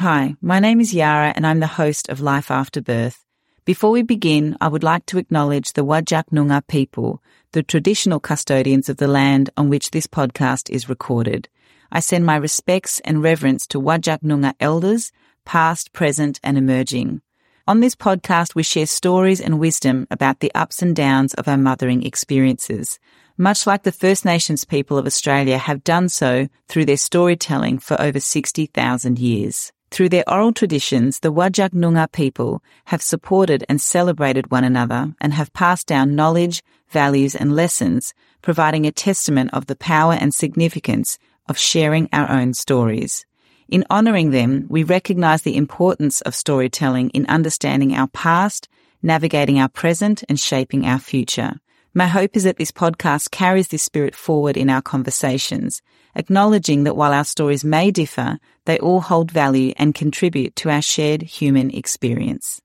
Hi, my name is Yara and I'm the host of Life After Birth. Before we begin, I would like to acknowledge the Whadjuk Noongar people, the traditional custodians of the land on which this podcast is recorded. I send my respects and reverence to Whadjuk Noongar elders, past, present, and emerging. On this podcast, we share stories and wisdom about the ups and downs of our mothering experiences, much like the First Nations people of Australia have done so through their storytelling for over 60,000 years. Through their oral traditions, the Whadjuk Noongar people have supported and celebrated one another and have passed down knowledge, values and lessons, providing a testament of the power and significance of sharing our own stories. In honouring them, we recognise the importance of storytelling in understanding our past, navigating our present and shaping our future. My hope is that this podcast carries this spirit forward in our conversations, acknowledging that while our stories may differ, they all hold value and contribute to our shared human experience.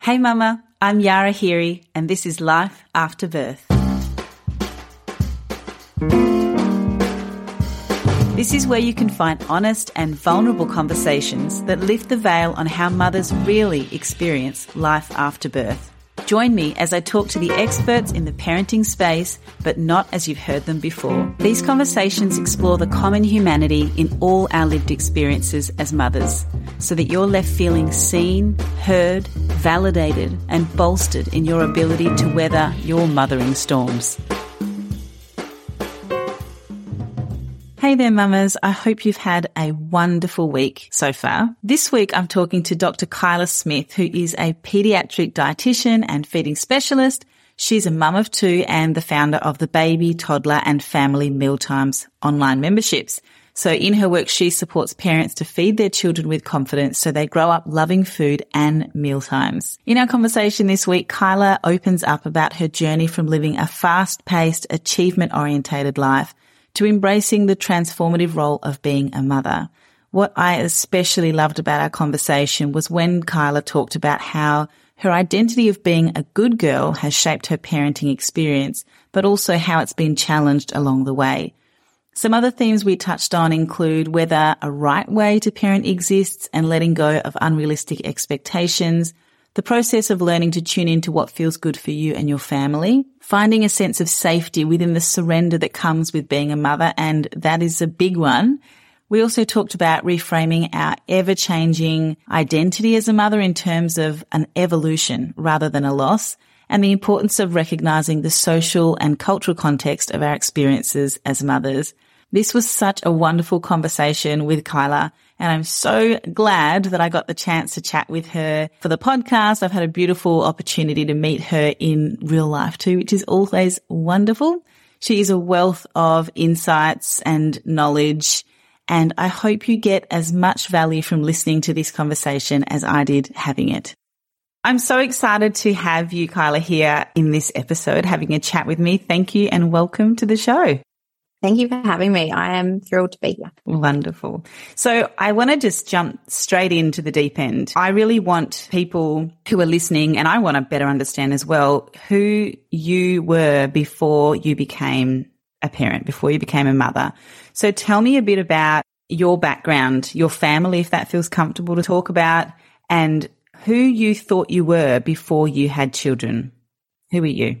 Hey mama, I'm Yara Heary and this is Life After Birth. This is where you can find honest and vulnerable conversations that lift the veil on how mothers really experience life after birth. Join me as I talk to the experts in the parenting space, but not as you've heard them before. These conversations explore the common humanity in all our lived experiences as mothers, so that you're left feeling seen, heard, validated, and bolstered in your ability to weather your mothering storms. Hey there, mamas. I hope you've had a wonderful week so far. This week, I'm talking to Dr. Kyla Smith, who is a pediatric dietitian and feeding specialist. She's a mum of two and the founder of the Baby, Toddler and Family Mealtimes online memberships. So in her work, she supports parents to feed their children with confidence so they grow up loving food and mealtimes. In our conversation this week, Kyla opens up about her journey from living a fast-paced, achievement-orientated life to embracing the transformative role of being a mother. What I especially loved about our conversation was when Kyla talked about how her identity of being a good girl has shaped her parenting experience, but also how it's been challenged along the way. Some other themes we touched on include whether a right way to parent exists and letting go of unrealistic expectations, the process of learning to tune into what feels good for you and your family, finding a sense of safety within the surrender that comes with being a mother, and that is a big one. We also talked about reframing our ever changing identity as a mother in terms of an evolution rather than a loss and the importance of recognizing the social and cultural context of our experiences as mothers. This was such a wonderful conversation with Kyla and I'm so glad that I got the chance to chat with her for the podcast. I've had a beautiful opportunity to meet her in real life too, which is always wonderful. She is a wealth of insights and knowledge. And I hope you get as much value from listening to this conversation as I did having it. I'm so excited to have you, Kyla, here in this episode, having a chat with me. Thank you and welcome to the show. Thank you for having me. I am thrilled to be here. Wonderful. So I want to just jump straight into the deep end. I really want people who are listening and I want to better understand as well who you were before you became a parent, before you became a mother. So tell me a bit about your background, your family, if that feels comfortable to talk about, and who you thought you were before you had children. Who are you?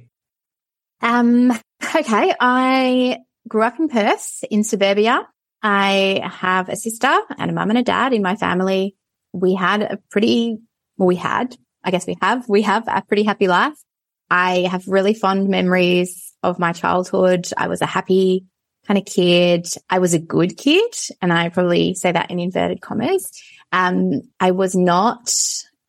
Um, okay. I grew up in Perth in suburbia. I have a sister and a mum and a dad in my family. We had a pretty, well, we had, I guess we have, we have a pretty happy life. I have really fond memories of my childhood. I was a happy kind of kid. I was a good kid and I probably say that in inverted commas. Um, I was not,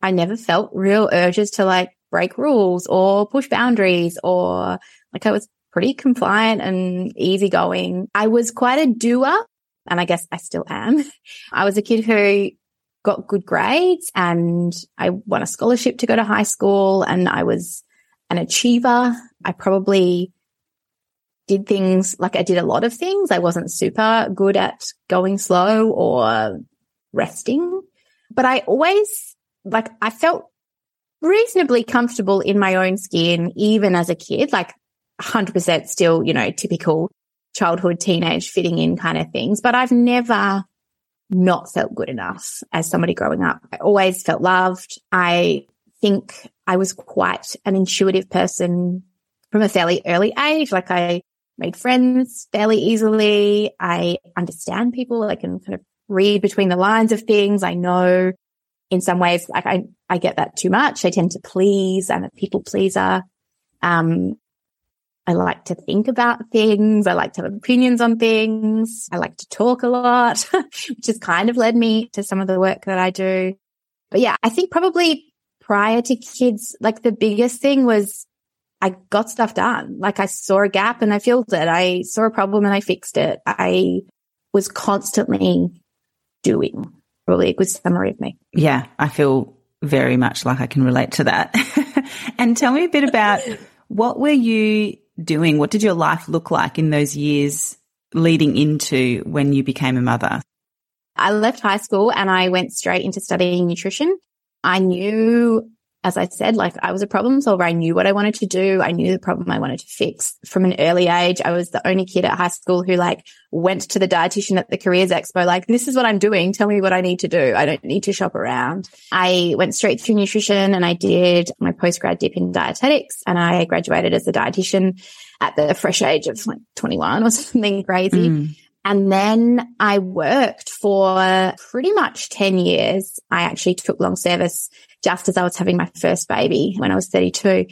I never felt real urges to like break rules or push boundaries or like I was pretty compliant and easygoing. I was quite a doer and I guess I still am. I was a kid who got good grades and I won a scholarship to go to high school and I was an achiever. I probably did things like I did a lot of things. I wasn't super good at going slow or resting, but I always like I felt reasonably comfortable in my own skin, even as a kid. Like 100% still, you know, typical childhood, teenage fitting in kind of things. But I've never not felt good enough as somebody growing up. I always felt loved. I think I was quite an intuitive person from a fairly early age. Like I made friends fairly easily. I understand people. I can kind of read between the lines of things. I know in some ways, like I, I get that too much. I tend to please. I'm a people pleaser. Um, I like to think about things. I like to have opinions on things. I like to talk a lot, which has kind of led me to some of the work that I do. But yeah, I think probably prior to kids, like the biggest thing was I got stuff done. Like I saw a gap and I filled it. I saw a problem and I fixed it. I was constantly doing. Probably a good summary of me. Yeah, I feel very much like I can relate to that. and tell me a bit about what were you doing? What did your life look like in those years leading into when you became a mother? I left high school and I went straight into studying nutrition. I knew as I said, like I was a problem solver. I knew what I wanted to do. I knew the problem I wanted to fix from an early age. I was the only kid at high school who like went to the dietitian at the careers expo. Like, this is what I'm doing. Tell me what I need to do. I don't need to shop around. I went straight through nutrition and I did my postgrad dip in dietetics and I graduated as a dietitian at the fresh age of like 21 or something crazy. Mm. And then I worked for pretty much 10 years. I actually took long service just as I was having my first baby when I was 32.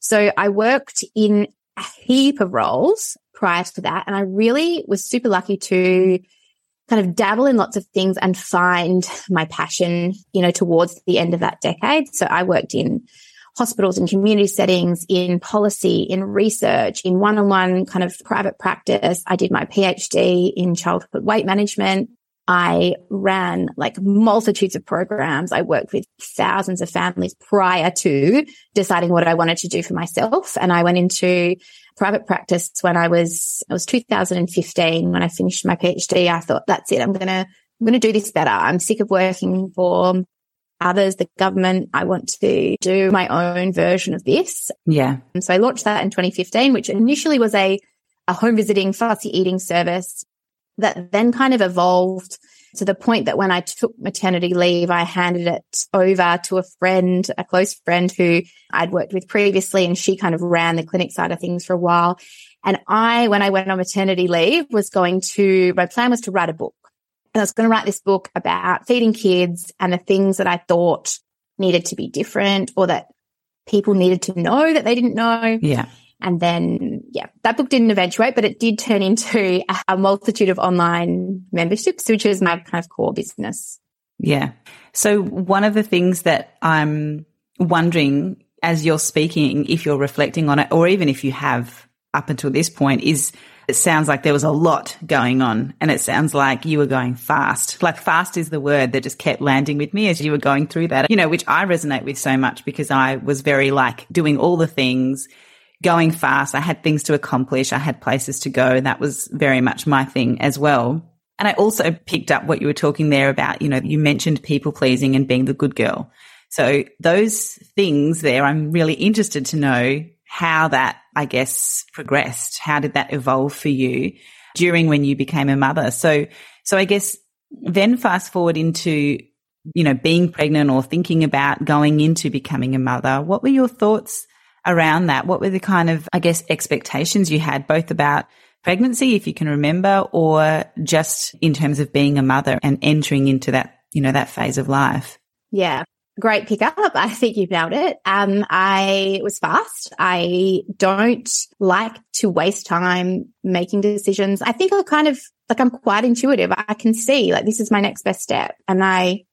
So I worked in a heap of roles prior to that. And I really was super lucky to kind of dabble in lots of things and find my passion, you know, towards the end of that decade. So I worked in hospitals and community settings, in policy, in research, in one-on-one kind of private practice. I did my PhD in childhood weight management. I ran like multitudes of programs. I worked with thousands of families prior to deciding what I wanted to do for myself. And I went into private practice when I was, it was 2015 when I finished my PhD. I thought, that's it. I'm going to, I'm going to do this better. I'm sick of working for others, the government. I want to do my own version of this. Yeah. And so I launched that in 2015, which initially was a, a home visiting fussy eating service that then kind of evolved to the point that when I took maternity leave, I handed it over to a friend, a close friend who I'd worked with previously, and she kind of ran the clinic side of things for a while. And I, when I went on maternity leave, was going to, my plan was to write a book. And I was going to write this book about feeding kids and the things that I thought needed to be different or that people needed to know that they didn't know. Yeah. And then, yeah, that book didn't eventuate, but it did turn into a multitude of online memberships, which is my kind of core business. Yeah. So one of the things that I'm wondering as you're speaking, if you're reflecting on it, or even if you have up until this point, is it sounds like there was a lot going on and it sounds like you were going fast. Like fast is the word that just kept landing with me as you were going through that, you know, which I resonate with so much because I was very like doing all the things going fast. I had things to accomplish. I had places to go. That was very much my thing as well. And I also picked up what you were talking there about, you know, you mentioned people pleasing and being the good girl. So those things there, I'm really interested to know how that, I guess, progressed. How did that evolve for you during when you became a mother? So, so I guess then fast forward into, you know, being pregnant or thinking about going into becoming a mother. What were your thoughts around that? What were the kind of, I guess, expectations you had both about pregnancy, if you can remember, or just in terms of being a mother and entering into that, you know, that phase of life? Yeah. Great pickup. I think you've nailed it. Um, I was fast. I don't like to waste time making decisions. I think I kind of like I'm quite intuitive. I can see like this is my next best step and I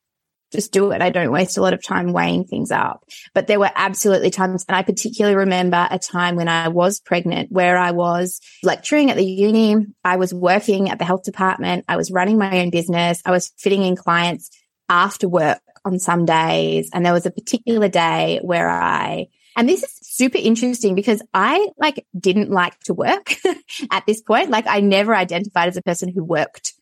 just do it. I don't waste a lot of time weighing things up. But there were absolutely times, and I particularly remember a time when I was pregnant where I was lecturing at the uni. I was working at the health department. I was running my own business. I was fitting in clients after work on some days. And there was a particular day where I, and this is super interesting because I like didn't like to work at this point. Like I never identified as a person who worked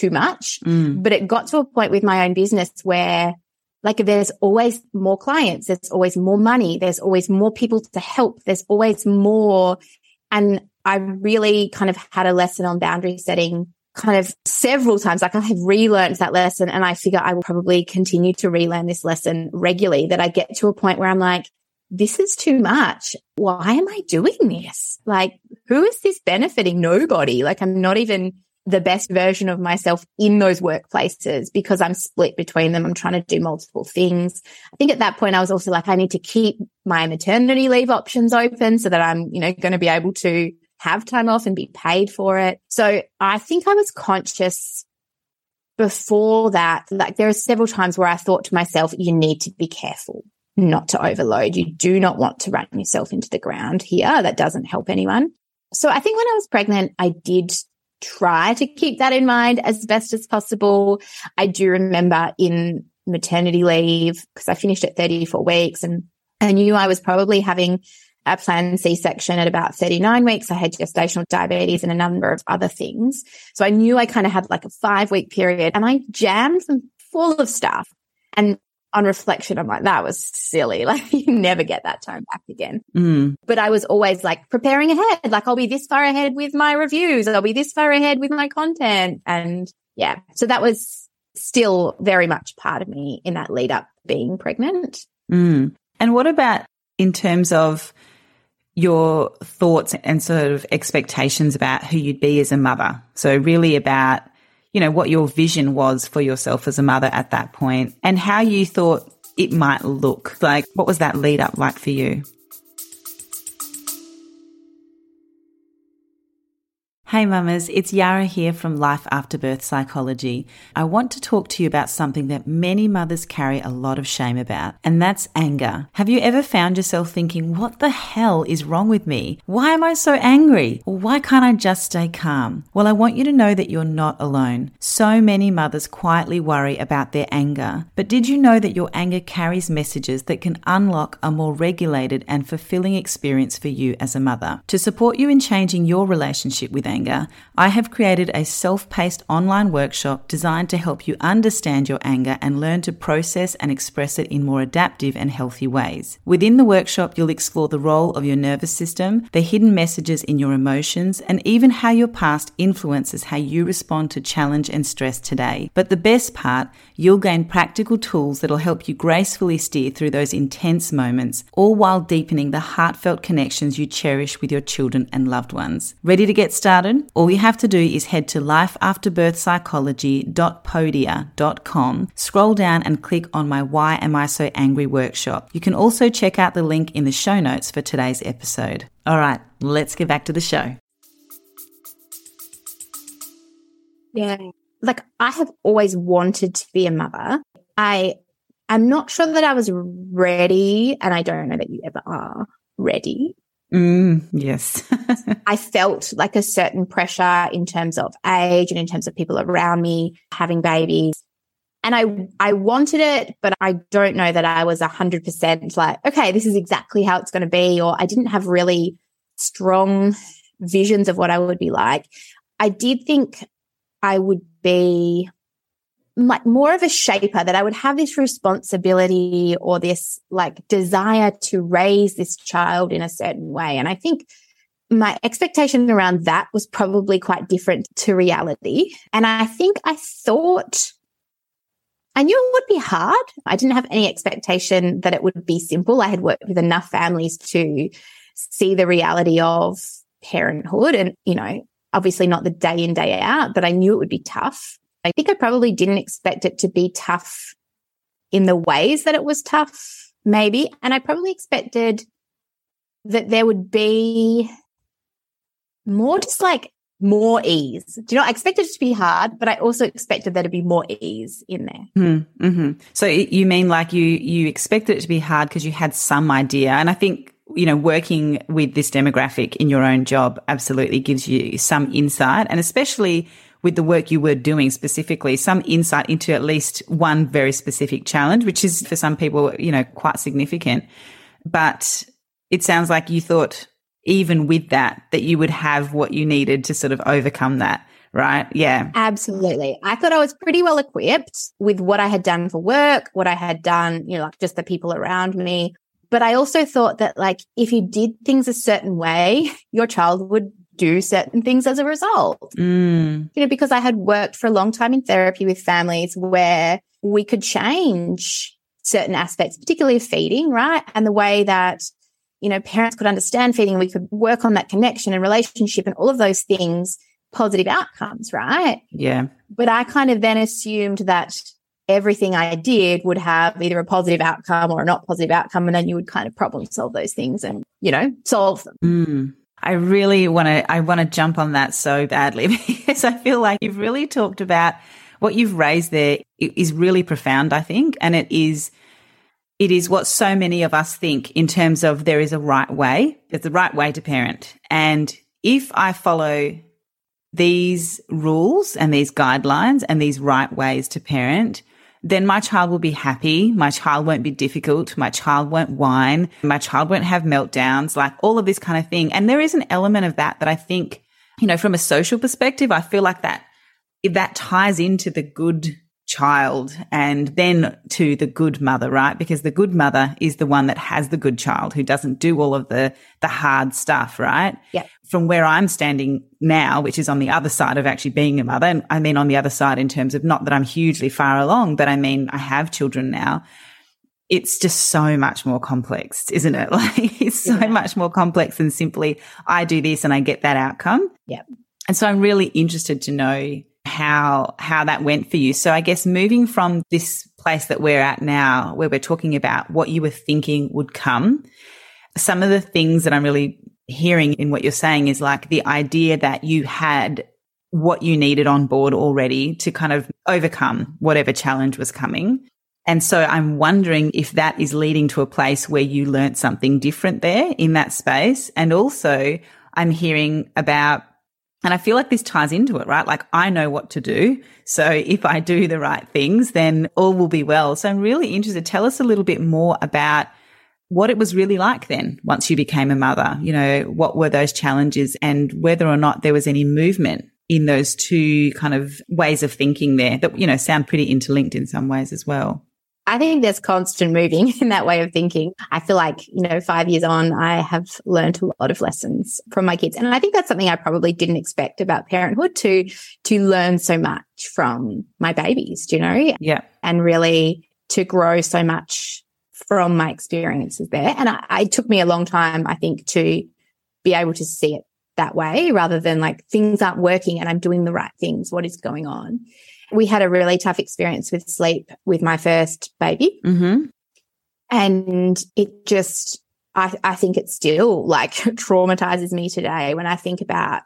too much. Mm. But it got to a point with my own business where like there's always more clients, there's always more money, there's always more people to help, there's always more. And I really kind of had a lesson on boundary setting kind of several times, like I have relearned that lesson and I figure I will probably continue to relearn this lesson regularly that I get to a point where I'm like, this is too much. Why am I doing this? Like, who is this benefiting? Nobody. Like, I'm not even the best version of myself in those workplaces because I'm split between them. I'm trying to do multiple things. I think at that point, I was also like, I need to keep my maternity leave options open so that I'm, you know, going to be able to have time off and be paid for it. So I think I was conscious before that. Like there are several times where I thought to myself, you need to be careful not to overload. You do not want to run yourself into the ground here. That doesn't help anyone. So I think when I was pregnant, I did try to keep that in mind as best as possible. I do remember in maternity leave because I finished at 34 weeks and I knew I was probably having a planned C-section at about 39 weeks. I had gestational diabetes and a number of other things. So I knew I kind of had like a five week period and I jammed them full of stuff. And on reflection, I'm like, that was silly. Like you never get that time back again. Mm. But I was always like preparing ahead. Like I'll be this far ahead with my reviews. I'll be this far ahead with my content. And yeah, so that was still very much part of me in that lead up being pregnant. Mm. And what about in terms of your thoughts and sort of expectations about who you'd be as a mother? So really about you know, what your vision was for yourself as a mother at that point and how you thought it might look. Like, what was that lead up like for you? Hey mamas, it's Yara here from Life After Birth Psychology. I want to talk to you about something that many mothers carry a lot of shame about, and that's anger. Have you ever found yourself thinking, what the hell is wrong with me? Why am I so angry? Or why can't I just stay calm? Well, I want you to know that you're not alone. So many mothers quietly worry about their anger. But did you know that your anger carries messages that can unlock a more regulated and fulfilling experience for you as a mother? To support you in changing your relationship with anger, anger, I have created a self paced online workshop designed to help you understand your anger and learn to process and express it in more adaptive and healthy ways. Within the workshop, you'll explore the role of your nervous system, the hidden messages in your emotions, and even how your past influences how you respond to challenge and stress today. But the best part, you'll gain practical tools that'll help you gracefully steer through those intense moments, all while deepening the heartfelt connections you cherish with your children and loved ones. Ready to get started? All you have to do is head to lifeafterbirthpsychology.podia.com, scroll down and click on my Why Am I So Angry workshop. You can also check out the link in the show notes for today's episode. All right, let's get back to the show. Yeah. Like I have always wanted to be a mother. I am not sure that I was ready, and I don't know that you ever are ready Mm, yes. I felt like a certain pressure in terms of age and in terms of people around me having babies. And I, I wanted it, but I don't know that I was a hundred percent like, okay, this is exactly how it's going to be. Or I didn't have really strong visions of what I would be like. I did think I would be like more of a shaper that I would have this responsibility or this like desire to raise this child in a certain way. And I think my expectation around that was probably quite different to reality. And I think I thought I knew it would be hard. I didn't have any expectation that it would be simple. I had worked with enough families to see the reality of parenthood and, you know, obviously not the day in, day out, but I knew it would be tough. I think I probably didn't expect it to be tough in the ways that it was tough, maybe. And I probably expected that there would be more just like more ease. Do you know, I expected it to be hard, but I also expected there to be more ease in there. Mm-hmm. mm-hmm. So you mean like you, you expected it to be hard because you had some idea. And I think, you know, working with this demographic in your own job absolutely gives you some insight and especially with the work you were doing specifically, some insight into at least one very specific challenge, which is for some people, you know, quite significant. But it sounds like you thought even with that, that you would have what you needed to sort of overcome that. Right. Yeah. Absolutely. I thought I was pretty well equipped with what I had done for work, what I had done, you know, like just the people around me. But I also thought that like if you did things a certain way, your child would do certain things as a result. Mm. You know, because I had worked for a long time in therapy with families where we could change certain aspects, particularly of feeding, right? And the way that, you know, parents could understand feeding, we could work on that connection and relationship and all of those things, positive outcomes, right? Yeah. But I kind of then assumed that everything I did would have either a positive outcome or a not positive outcome. And then you would kind of problem solve those things and, you know, solve them. Mm. I really want to, I want to jump on that so badly because I feel like you've really talked about what you've raised there is really profound, I think. And it is, it is what so many of us think in terms of there is a right way. There's a right way to parent. And if I follow these rules and these guidelines and these right ways to parent, then my child will be happy. My child won't be difficult. My child won't whine. My child won't have meltdowns, like all of this kind of thing. And there is an element of that that I think, you know, from a social perspective, I feel like that, that ties into the good child and then to the good mother, right? Because the good mother is the one that has the good child who doesn't do all of the, the hard stuff, right? Yeah. From where I'm standing now, which is on the other side of actually being a mother. And I mean, on the other side in terms of not that I'm hugely far along, but I mean, I have children now. It's just so much more complex, isn't it? Like it's so Yeah. much more complex than simply I do this and I get that outcome. Yeah. And so I'm really interested to know how how that went for you. So I guess moving from this place that we're at now, where we're talking about what you were thinking would come, some of the things that I'm really hearing in what you're saying is like the idea that you had what you needed on board already to kind of overcome whatever challenge was coming. And so I'm wondering if that is leading to a place where you learnt something different there in that space. And also I'm hearing about and I feel like this ties into it, right? Like I know what to do. So if I do the right things, then all will be well. So I'm really interested. Tell us a little bit more about what it was really like then once you became a mother. You know, what were those challenges and whether or not there was any movement in those two kind of ways of thinking there that, you know, sound pretty interlinked in some ways as well. I think there's constant moving in that way of thinking. I feel like, you know, five years on, I have learned a lot of lessons from my kids. And I think that's something I probably didn't expect about parenthood to, to learn so much from my babies, do you know, Yeah. and really to grow so much from my experiences there. And I, it took me a long time, I think, to be able to see it that way rather than like things aren't working and I'm doing the right things. What is going on? We had a really tough experience with sleep with my first baby. Mm-hmm. And it just, I, I think it still like traumatizes me today when I think about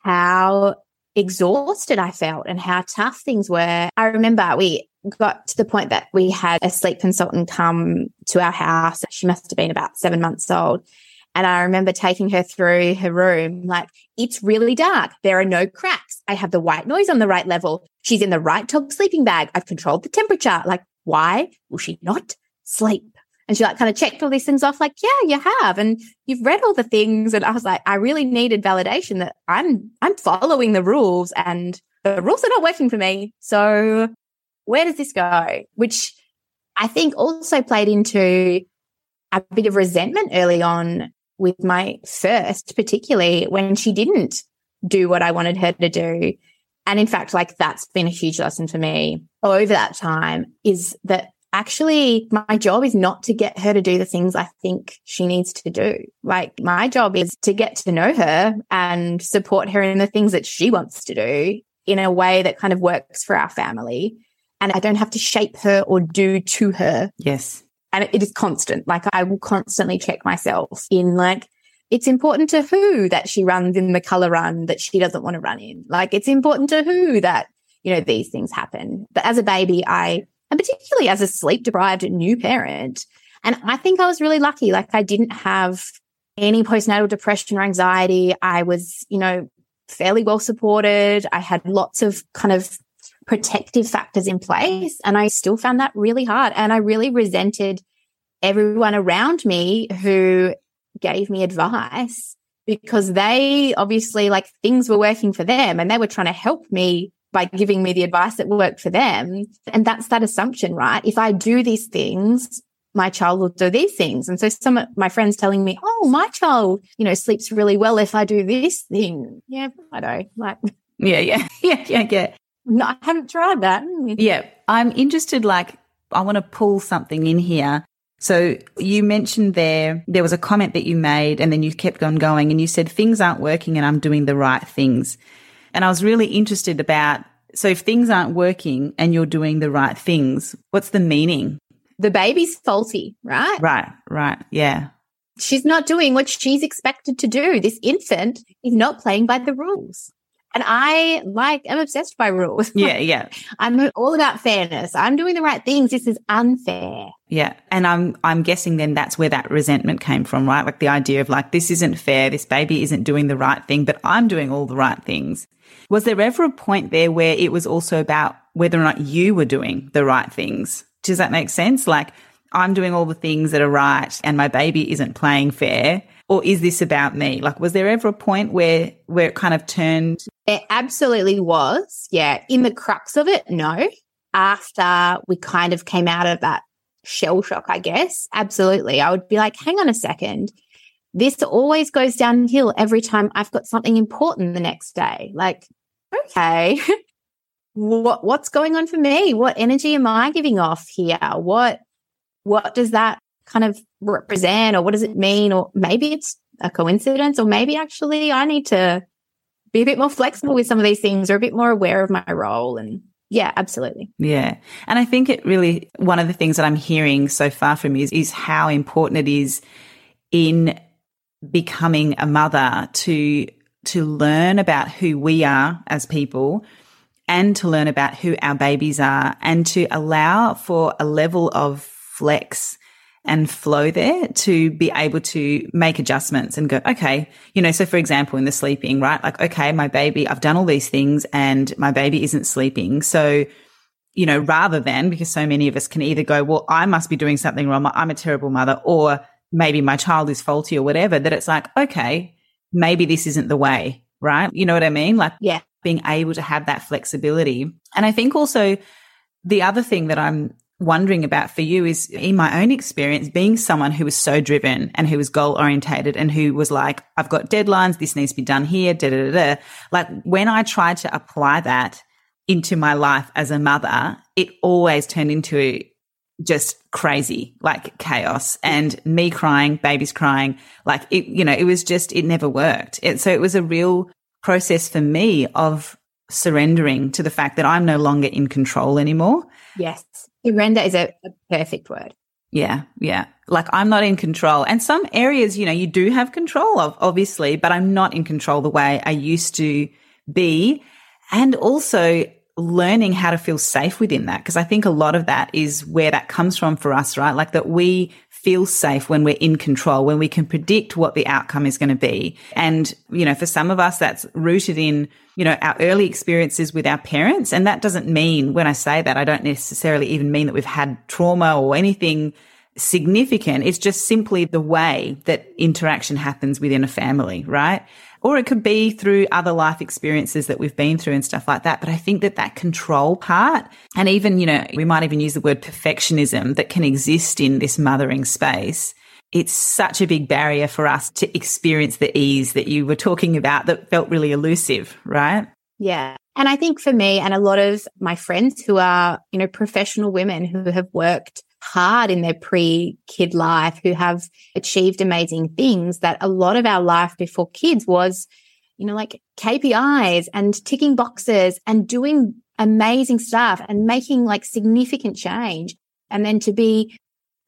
how exhausted I felt and how tough things were. I remember we got to the point that we had a sleep consultant come to our house. She must have been about seven months old. And I remember taking her through her room, like, it's really dark. There are no cracks. I have the white noise on the right level. She's in the right top sleeping bag. I've controlled the temperature. Like, why will she not sleep? And she like kind of checked all these things off, like, yeah, you have. And you've read all the things. And I was like, I really needed validation that I'm, I'm following the rules and the rules are not working for me. So where does this go? Which I think also played into a bit of resentment early on with my first, particularly when she didn't do what I wanted her to do. And in fact, like that's been a huge lesson for me over that time is that actually my job is not to get her to do the things I think she needs to do. Like my job is to get to know her and support her in the things that she wants to do in a way that kind of works for our family. And I don't have to shape her or do to her Yes. And it is constant. Like I will constantly check myself in like, it's important to who that she runs in the color run that she doesn't want to run in. Like it's important to who that, you know, these things happen. But as a baby, I, and particularly as a sleep deprived new parent, and I think I was really lucky. Like I didn't have any postnatal depression or anxiety. I was, you know, fairly well supported. I had lots of kind of protective factors in place. And I still found that really hard. And I really resented everyone around me who gave me advice because they obviously like things were working for them and they were trying to help me by giving me the advice that worked for them. And that's that assumption, right? If I do these things, my child will do these things. And so some of my friends telling me, Oh, my child, you know, sleeps really well if I do this thing. Yeah, I know. Like, yeah, yeah, yeah, yeah, yeah. No, I haven't tried that. Mm, yeah. I'm interested, like, I want to pull something in here. So you mentioned there, there was a comment that you made and then you kept on going and you said things aren't working and I'm doing the right things. And I was really interested about, so if things aren't working and you're doing the right things, what's the meaning? The baby's faulty, right? Right, right. Yeah. She's not doing what she's expected to do. This infant is not playing by the rules. And I like, I'm obsessed by rules. Yeah, yeah. I'm all about fairness. I'm doing the right things. This is unfair. Yeah. And I'm, I'm guessing then that's where that resentment came from, right? Like the idea of like, this isn't fair. This baby isn't doing the right thing, but I'm doing all the right things. Was there ever a point there where it was also about whether or not you were doing the right things? Does that make sense? Like, I'm doing all the things that are right and my baby isn't playing fair or is this about me? Like, was there ever a point where, where it kind of turned? It absolutely was. Yeah. In the crux of it, no. After we kind of came out of that shell shock, I guess, absolutely. I would be like, hang on a second. This always goes downhill every time I've got something important the next day. Like, okay. what what's going on for me? What energy am I giving off here? What what does that kind of represent or what does it mean? Or maybe it's a coincidence or maybe actually I need to be a bit more flexible with some of these things or a bit more aware of my role and yeah, absolutely. Yeah. And I think it really, one of the things that I'm hearing so far from you is, is how important it is in becoming a mother to, to learn about who we are as people and to learn about who our babies are and to allow for a level of flex and flow there to be able to make adjustments and go, okay, you know, so for example, in the sleeping, right? Like, okay, my baby, I've done all these things and my baby isn't sleeping. So, you know, rather than because so many of us can either go, well, I must be doing something wrong. I'm a terrible mother or maybe my child is faulty or whatever, that it's like, okay, maybe this isn't the way, right? You know what I mean? Like, yeah, being able to have that flexibility. And I think also the other thing that I'm wondering about for you is in my own experience, being someone who was so driven and who was goal orientated and who was like, I've got deadlines, this needs to be done here, da da da. da. Like when I tried to apply that into my life as a mother, it always turned into just crazy, like chaos and me crying, babies crying. Like it, you know, it was just, it never worked. It, so it was a real process for me of surrendering to the fact that I'm no longer in control anymore. Yes. Surrender is a, a perfect word. Yeah, yeah. Like I'm not in control. And some areas, you know, you do have control of, obviously, but I'm not in control the way I used to be. And also learning how to feel safe within that. Cause I think a lot of that is where that comes from for us, right? Like that we feel safe when we're in control, when we can predict what the outcome is going to be. And, you know, for some of us, that's rooted in, you know, our early experiences with our parents. And that doesn't mean when I say that, I don't necessarily even mean that we've had trauma or anything significant. It's just simply the way that interaction happens within a family, right? Or it could be through other life experiences that we've been through and stuff like that. But I think that that control part and even, you know, we might even use the word perfectionism that can exist in this mothering space. It's such a big barrier for us to experience the ease that you were talking about that felt really elusive, right? Yeah. And I think for me and a lot of my friends who are, you know, professional women who have worked hard in their pre kid life, who have achieved amazing things, that a lot of our life before kids was, you know, like KPIs and ticking boxes and doing amazing stuff and making like significant change. And then to be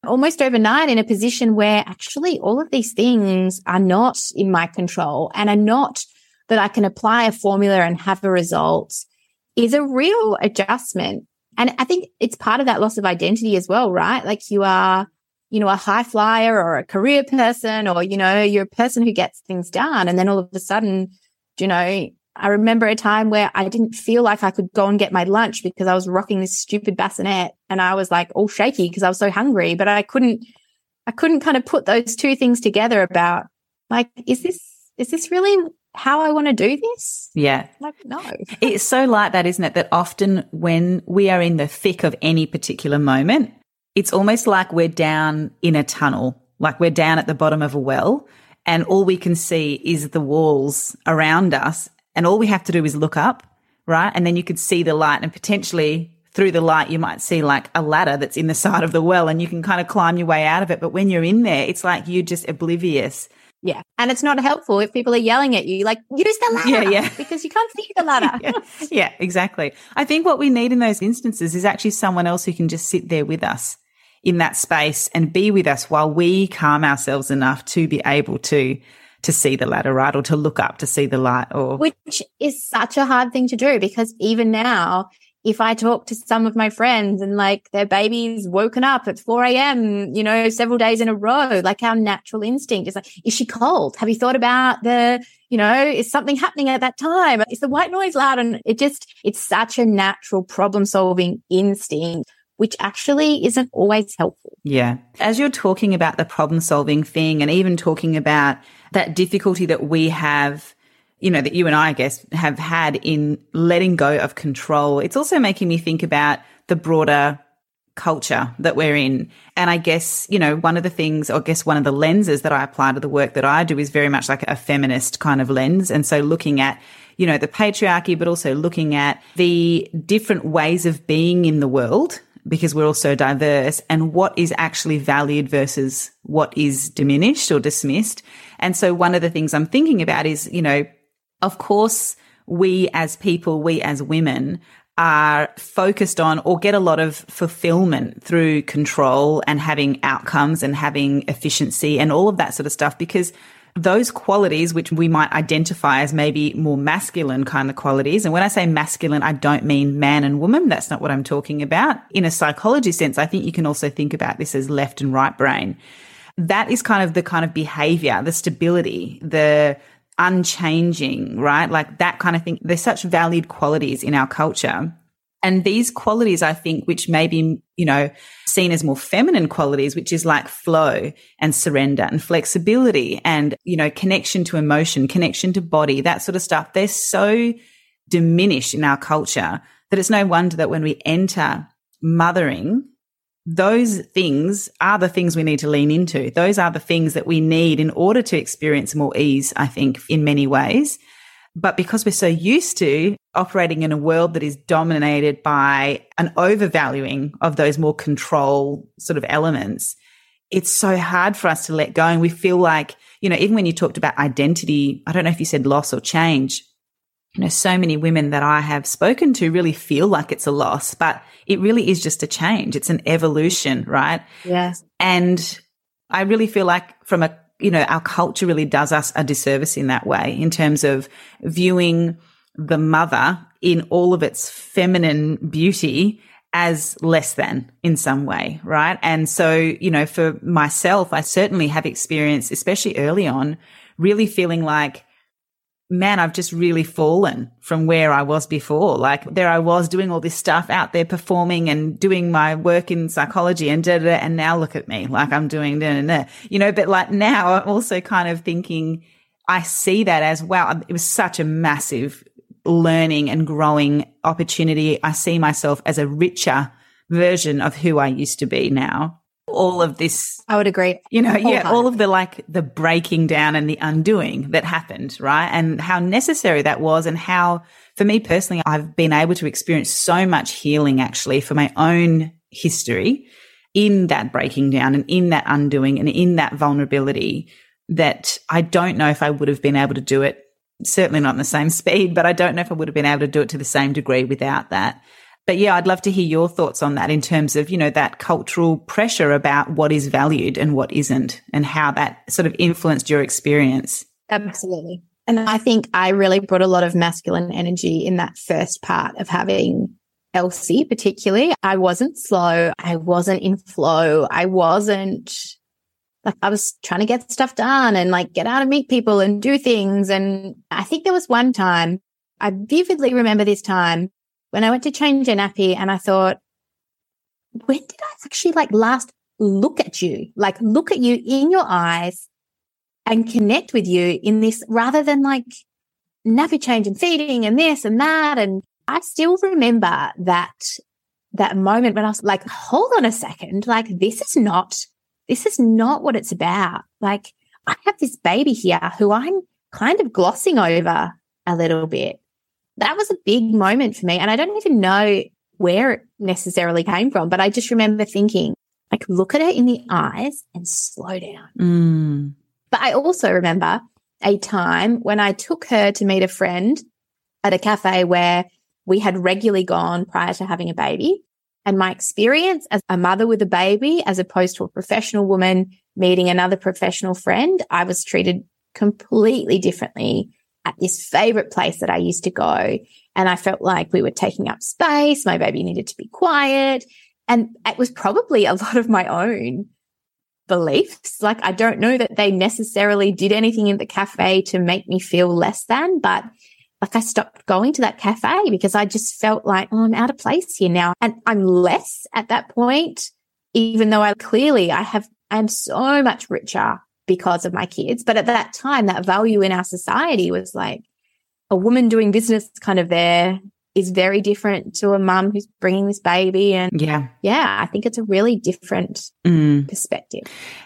almost overnight in a position where actually all of these things are not in my control and are not that I can apply a formula and have a result is a real adjustment and I think it's part of that loss of identity as well, right? Like you are, you know, a high flyer or a career person, or, you know, you're a person who gets things done. And then all of a sudden, you know, I remember a time where I didn't feel like I could go and get my lunch because I was rocking this stupid bassinet and I was like all shaky because I was so hungry, but I couldn't, I couldn't kind of put those two things together about like, is this, is this really how I want to do this? Yeah. Like, no. it's so like that, isn't it? That often when we are in the thick of any particular moment, it's almost like we're down in a tunnel, like we're down at the bottom of a well and all we can see is the walls around us. And all we have to do is look up, right? And then you could see the light and potentially through the light, you might see like a ladder that's in the side of the well and you can kind of climb your way out of it. But when you're in there, it's like you're just oblivious. Yeah. And it's not helpful if people are yelling at you, like, use the ladder. Yeah, yeah. Because you can't see the ladder. yeah. yeah, exactly. I think what we need in those instances is actually someone else who can just sit there with us in that space and be with us while we calm ourselves enough to be able to to see the ladder, right? Or to look up to see the light or which is such a hard thing to do because even now, if I talk to some of my friends and like their baby's woken up at 4 a.m., you know, several days in a row, like our natural instinct is like, is she cold? Have you thought about the, you know, is something happening at that time? Is the white noise loud? And it just, it's such a natural problem solving instinct which actually isn't always helpful. Yeah. As you're talking about the problem solving thing and even talking about that difficulty that we have, you know, that you and I, I guess, have had in letting go of control, it's also making me think about the broader culture that we're in. And I guess, you know, one of the things, or I guess one of the lenses that I apply to the work that I do is very much like a feminist kind of lens. And so looking at, you know, the patriarchy, but also looking at the different ways of being in the world because we're all so diverse and what is actually valued versus what is diminished or dismissed. And so one of the things I'm thinking about is, you know, of course, we as people, we as women are focused on or get a lot of fulfillment through control and having outcomes and having efficiency and all of that sort of stuff because those qualities, which we might identify as maybe more masculine kind of qualities. And when I say masculine, I don't mean man and woman. That's not what I'm talking about. In a psychology sense, I think you can also think about this as left and right brain. That is kind of the kind of behavior, the stability, the unchanging, right? Like that kind of thing. There's such valued qualities in our culture and these qualities, I think, which may be, you know, seen as more feminine qualities, which is like flow and surrender and flexibility and, you know, connection to emotion, connection to body, that sort of stuff. They're so diminished in our culture that it's no wonder that when we enter mothering, those things are the things we need to lean into. Those are the things that we need in order to experience more ease, I think, in many ways. But because we're so used to operating in a world that is dominated by an overvaluing of those more control sort of elements, it's so hard for us to let go. And we feel like, you know, even when you talked about identity, I don't know if you said loss or change, you know, so many women that I have spoken to really feel like it's a loss, but it really is just a change. It's an evolution, right? Yes. And I really feel like from a you know, our culture really does us a disservice in that way in terms of viewing the mother in all of its feminine beauty as less than in some way, right? And so, you know, for myself, I certainly have experienced, especially early on, really feeling like man, I've just really fallen from where I was before. Like there I was doing all this stuff out there performing and doing my work in psychology and da, da, da and now look at me, like I'm doing da, da, da. you know, but like now I'm also kind of thinking, I see that as wow, it was such a massive learning and growing opportunity. I see myself as a richer version of who I used to be now all of this. I would agree. You know, yeah, all of the like the breaking down and the undoing that happened, right? And how necessary that was and how for me personally, I've been able to experience so much healing actually for my own history in that breaking down and in that undoing and in that vulnerability that I don't know if I would have been able to do it. Certainly not in the same speed, but I don't know if I would have been able to do it to the same degree without that. But yeah, I'd love to hear your thoughts on that in terms of, you know, that cultural pressure about what is valued and what isn't and how that sort of influenced your experience. Absolutely. And I think I really brought a lot of masculine energy in that first part of having Elsie, particularly. I wasn't slow. I wasn't in flow. I wasn't like I was trying to get stuff done and like get out and meet people and do things. And I think there was one time I vividly remember this time when I went to change a nappy and I thought, when did I actually like last look at you? Like look at you in your eyes and connect with you in this rather than like nappy change and feeding and this and that. And I still remember that that moment when I was like, hold on a second. Like, this is not, this is not what it's about. Like, I have this baby here who I'm kind of glossing over a little bit. That was a big moment for me. And I don't even know where it necessarily came from, but I just remember thinking, like, look at her in the eyes and slow down. Mm. But I also remember a time when I took her to meet a friend at a cafe where we had regularly gone prior to having a baby. And my experience as a mother with a baby, as opposed to a professional woman meeting another professional friend, I was treated completely differently at this favorite place that I used to go. And I felt like we were taking up space. My baby needed to be quiet. And it was probably a lot of my own beliefs. Like, I don't know that they necessarily did anything in the cafe to make me feel less than, but like I stopped going to that cafe because I just felt like, oh, I'm out of place here now. And I'm less at that point, even though I clearly I have, I'm so much richer because of my kids. But at that time, that value in our society was like a woman doing business kind of there is very different to a mum who's bringing this baby. And Yeah. yeah, I think it's a really different Mm. perspective.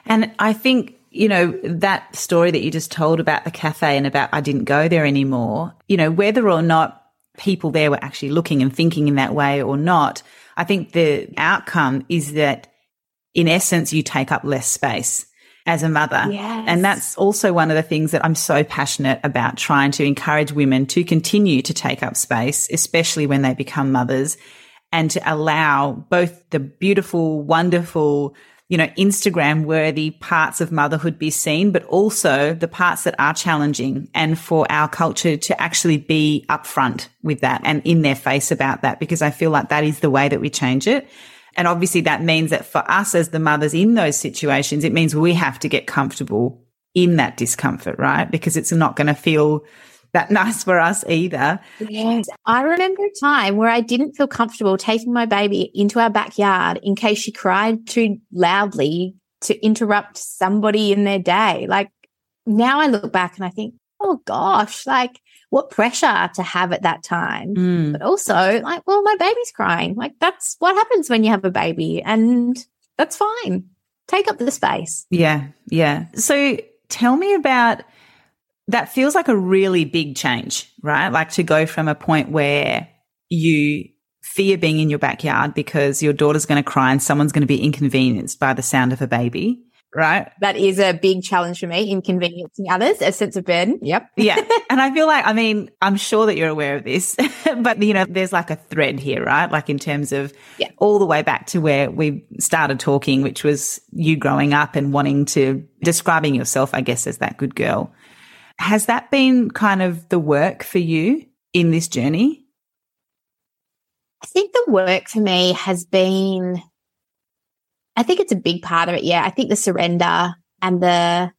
And I think, you know, that story that you just told about the cafe and about I didn't go there anymore, you know, whether or not people there were actually looking and thinking in that way or not, I think the outcome is that in essence, you take up less space as a mother. Yes. And that's also one of the things that I'm so passionate about trying to encourage women to continue to take up space, especially when they become mothers and to allow both the beautiful, wonderful, you know, Instagram worthy parts of motherhood be seen, but also the parts that are challenging and for our culture to actually be upfront with that and in their face about that, because I feel like that is the way that we change it. And obviously that means that for us as the mothers in those situations, it means we have to get comfortable in that discomfort, right? Because it's not going to feel that nice for us either. Yes. I remember a time where I didn't feel comfortable taking my baby into our backyard in case she cried too loudly to interrupt somebody in their day. Like now I look back and I think, oh gosh, like what pressure to have at that time. Mm. But also, like, well, my baby's crying. Like that's what happens when you have a baby and that's fine. Take up the space. Yeah, yeah. So tell me about that feels like a really big change, right? Like to go from a point where you fear being in your backyard because your daughter's going to cry and someone's going to be inconvenienced by the sound of a baby, right? That is a big challenge for me, inconveniencing others, a sense of burden. Yep. Yeah. and I feel like, I mean, I'm sure that you're aware of this, but you know, there's like a thread here, right? Like in terms of Yeah. all the way back to where we started talking, which was you growing up and wanting to describing yourself, I guess, as that good girl. Has that been kind of the work for you in this journey? I think the work for me has been, I think it's a big part of it. Yeah. I think the surrender and the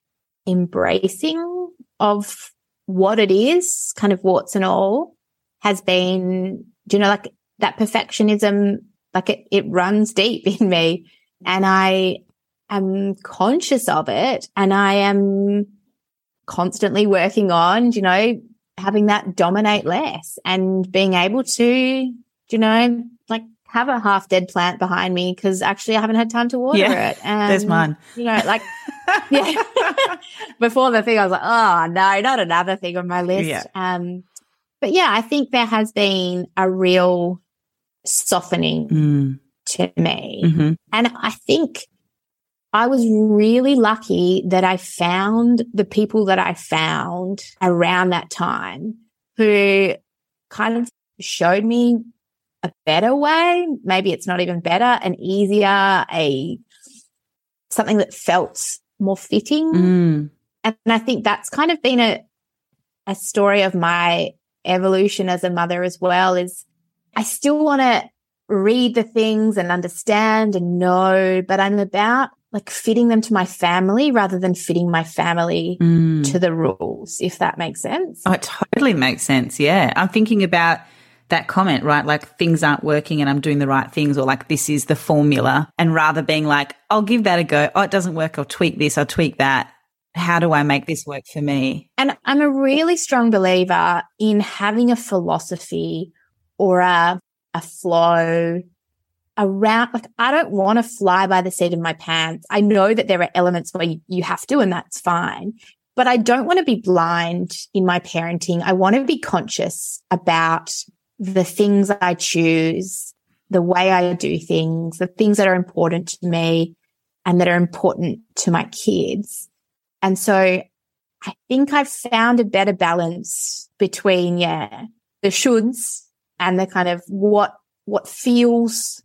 embracing of what it is, kind of warts and all, has been, do you know, like that perfectionism, like it, it runs deep in me. And I am conscious of it and I am constantly working on, you know, having that dominate less and being able to you know, have a half dead plant behind me because actually I haven't had time to water Yeah, it. And, There's mine. You know, like, yeah. Before the thing, I was like, oh, no, not another thing on my list. Yeah. Um, but yeah, I think there has been a real softening Mm, to me. mhm. And I think I was really lucky that I found the people that I found around that time who kind of showed me a better way. Maybe it's not even better, an easier, a something that felt more fitting. Mm, And I think that's kind of been a a story of my evolution as a mother as well is I still want to read the things and understand and know, but I'm about like fitting them to my family rather than fitting my family mm. to the rules, if that makes sense. Oh, it totally makes sense. Yeah. I'm thinking about that comment, right? Like things aren't working and I'm doing the right things or like this is the formula. And rather being like, I'll give that a go. Oh, it doesn't work. I'll tweak this. I'll tweak that. How do I make this work for me? And I'm a really strong believer in having a philosophy or a, a flow around, like, I don't want to fly by the seat of my pants. I know that there are elements where you, you have to, and that's fine. But I don't want to be blind in my parenting. I want to be conscious about the things I choose, the way I do things, the things that are important to me and that are important to my kids. And so I think I've found a better balance between, yeah, the shoulds and the kind of what, what feels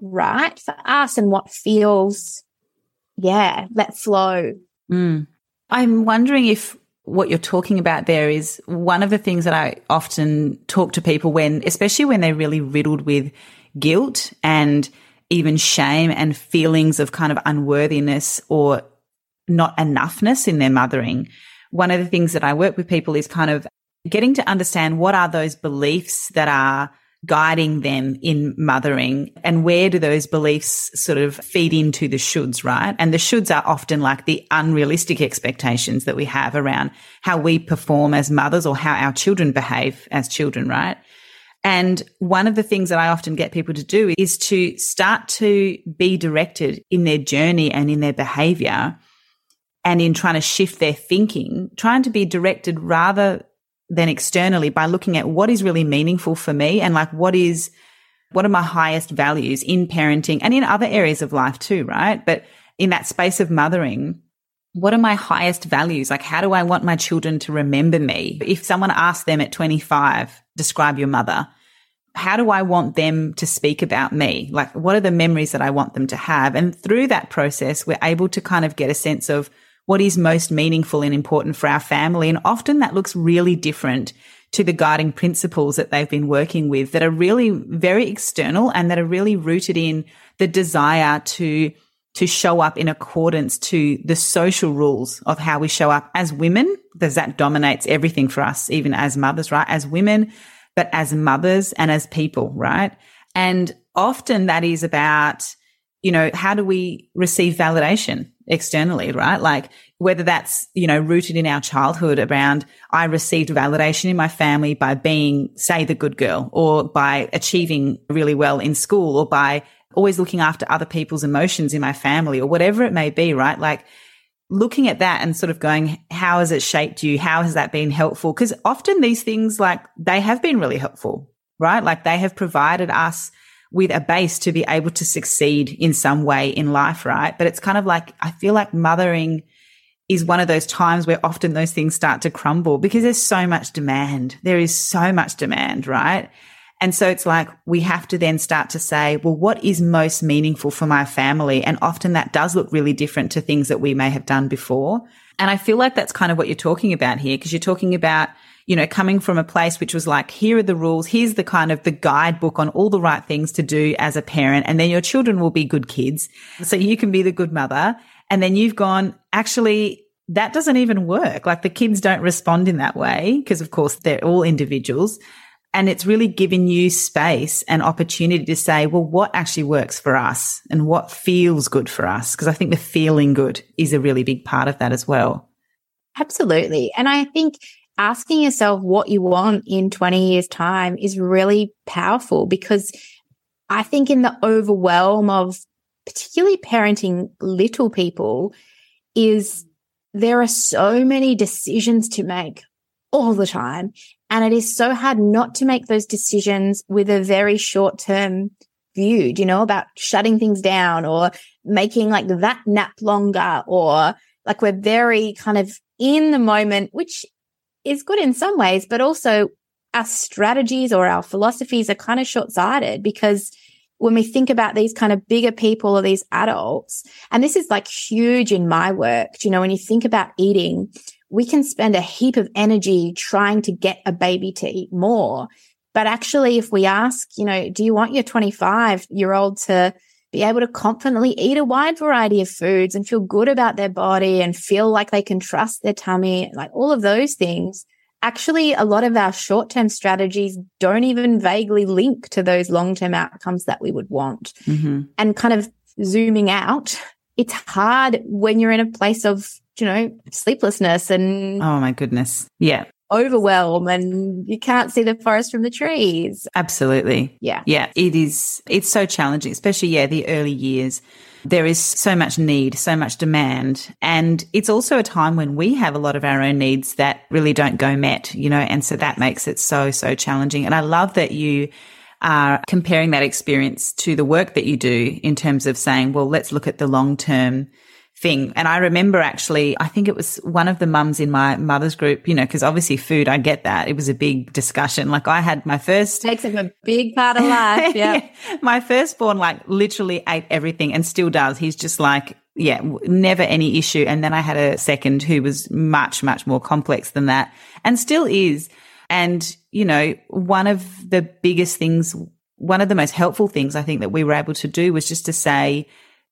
right for us and what feels, yeah, let flow. Mm. I'm wondering if what you're talking about there is one of the things that I often talk to people when, especially when they're really riddled with guilt and even shame and feelings of kind of unworthiness or not enoughness in their mothering. One of the things that I work with people is kind of getting to understand what are those beliefs that are guiding them in mothering and where do those beliefs sort of feed into the shoulds, right? And the shoulds are often like the unrealistic expectations that we have around how we perform as mothers or how our children behave as children, right? And one of the things that I often get people to do is to start to be directed in their journey and in their behavior and in trying to shift their thinking, trying to be directed rather than externally by looking at what is really meaningful for me and like what is what are my highest values in parenting and in other areas of life too, right? But in that space of mothering, what are my highest values? Like, how do I want my children to remember me? If someone asked them at 25, describe your mother, how do I want them to speak about me? Like, what are the memories that I want them to have? And through that process, we're able to kind of get a sense of what is most meaningful and important for our family. And often that looks really different to the guiding principles that they've been working with that are really very external and that are really rooted in the desire to to show up in accordance to the social rules of how we show up as women, because that dominates everything for us, even as mothers, right? As women, but as mothers and as people, right? And often that is about, you know, how do we receive validation? Externally, right? Like whether that's, you know, rooted in our childhood around I received validation in my family by being, say, the good girl or by achieving really well in school or by always looking after other people's emotions in my family or whatever it may be, right? Like looking at that and sort of going, how has it shaped you? How has that been helpful? Because often these things, like they have been really helpful, right? Like they have provided us with a base to be able to succeed in some way in life, right? But it's kind of like, I feel like mothering is one of those times where often those things start to crumble because there's so much demand. There is so much demand, right? And so it's like we have to then start to say, well, what is most meaningful for my family? And often that does look really different to things that we may have done before. And I feel like that's kind of what you're talking about here because you're talking about you know, coming from a place which was like, here are the rules. Here's the kind of the guidebook on all the right things to do as a parent. And then your children will be good kids. So you can be the good mother. And then you've gone, actually, that doesn't even work. Like the kids don't respond in that way because of course they're all individuals. And it's really given you space and opportunity to say, well, what actually works for us and what feels good for us? Because I think the feeling good is a really big part of that as well. Absolutely. And I think asking yourself what you want in 20 years time is really powerful because I think in the overwhelm of particularly parenting little people is there are so many decisions to make all the time. And it is so hard not to make those decisions with a very short term view, you know, about shutting things down or making like that nap longer or like we're very kind of in the moment, which is good in some ways, but also our strategies or our philosophies are kind of short sighted because when we think about these kind of bigger people or these adults, and this is like huge in my work, you know, when you think about eating, we can spend a heap of energy trying to get a baby to eat more. But actually, if we ask, you know, do you want your 25 year old to be able to confidently eat a wide variety of foods and feel good about their body and feel like they can trust their tummy, like all of those things. Actually, a lot of our short term strategies don't even vaguely link to those long term outcomes that we would want. Mm-hmm. And kind of zooming out, it's hard when you're in a place of, you know, sleeplessness and. Oh my goodness. Yeah. Overwhelm and you can't see the forest from the trees. Absolutely. Yeah. Yeah. It is, it's so challenging, especially, yeah, the early years. There is so much need, so much demand. And it's also a time when we have a lot of our own needs that really don't go met, you know, and so that makes it so, so challenging. And I love that you are comparing that experience to the work that you do in terms of saying, well, let's look at the long term thing. And I remember actually, I think it was one of the mums in my mother's group, you know, because obviously food, I get that. It was a big discussion. Like I had my first. Takes up a big part of life. Yeah. yeah. My firstborn, like literally ate everything and still does. He's just like, yeah, never any issue. And then I had a second who was much, much more complex than that and still is. And, you know, one of the biggest things, one of the most helpful things I think that we were able to do was just to say,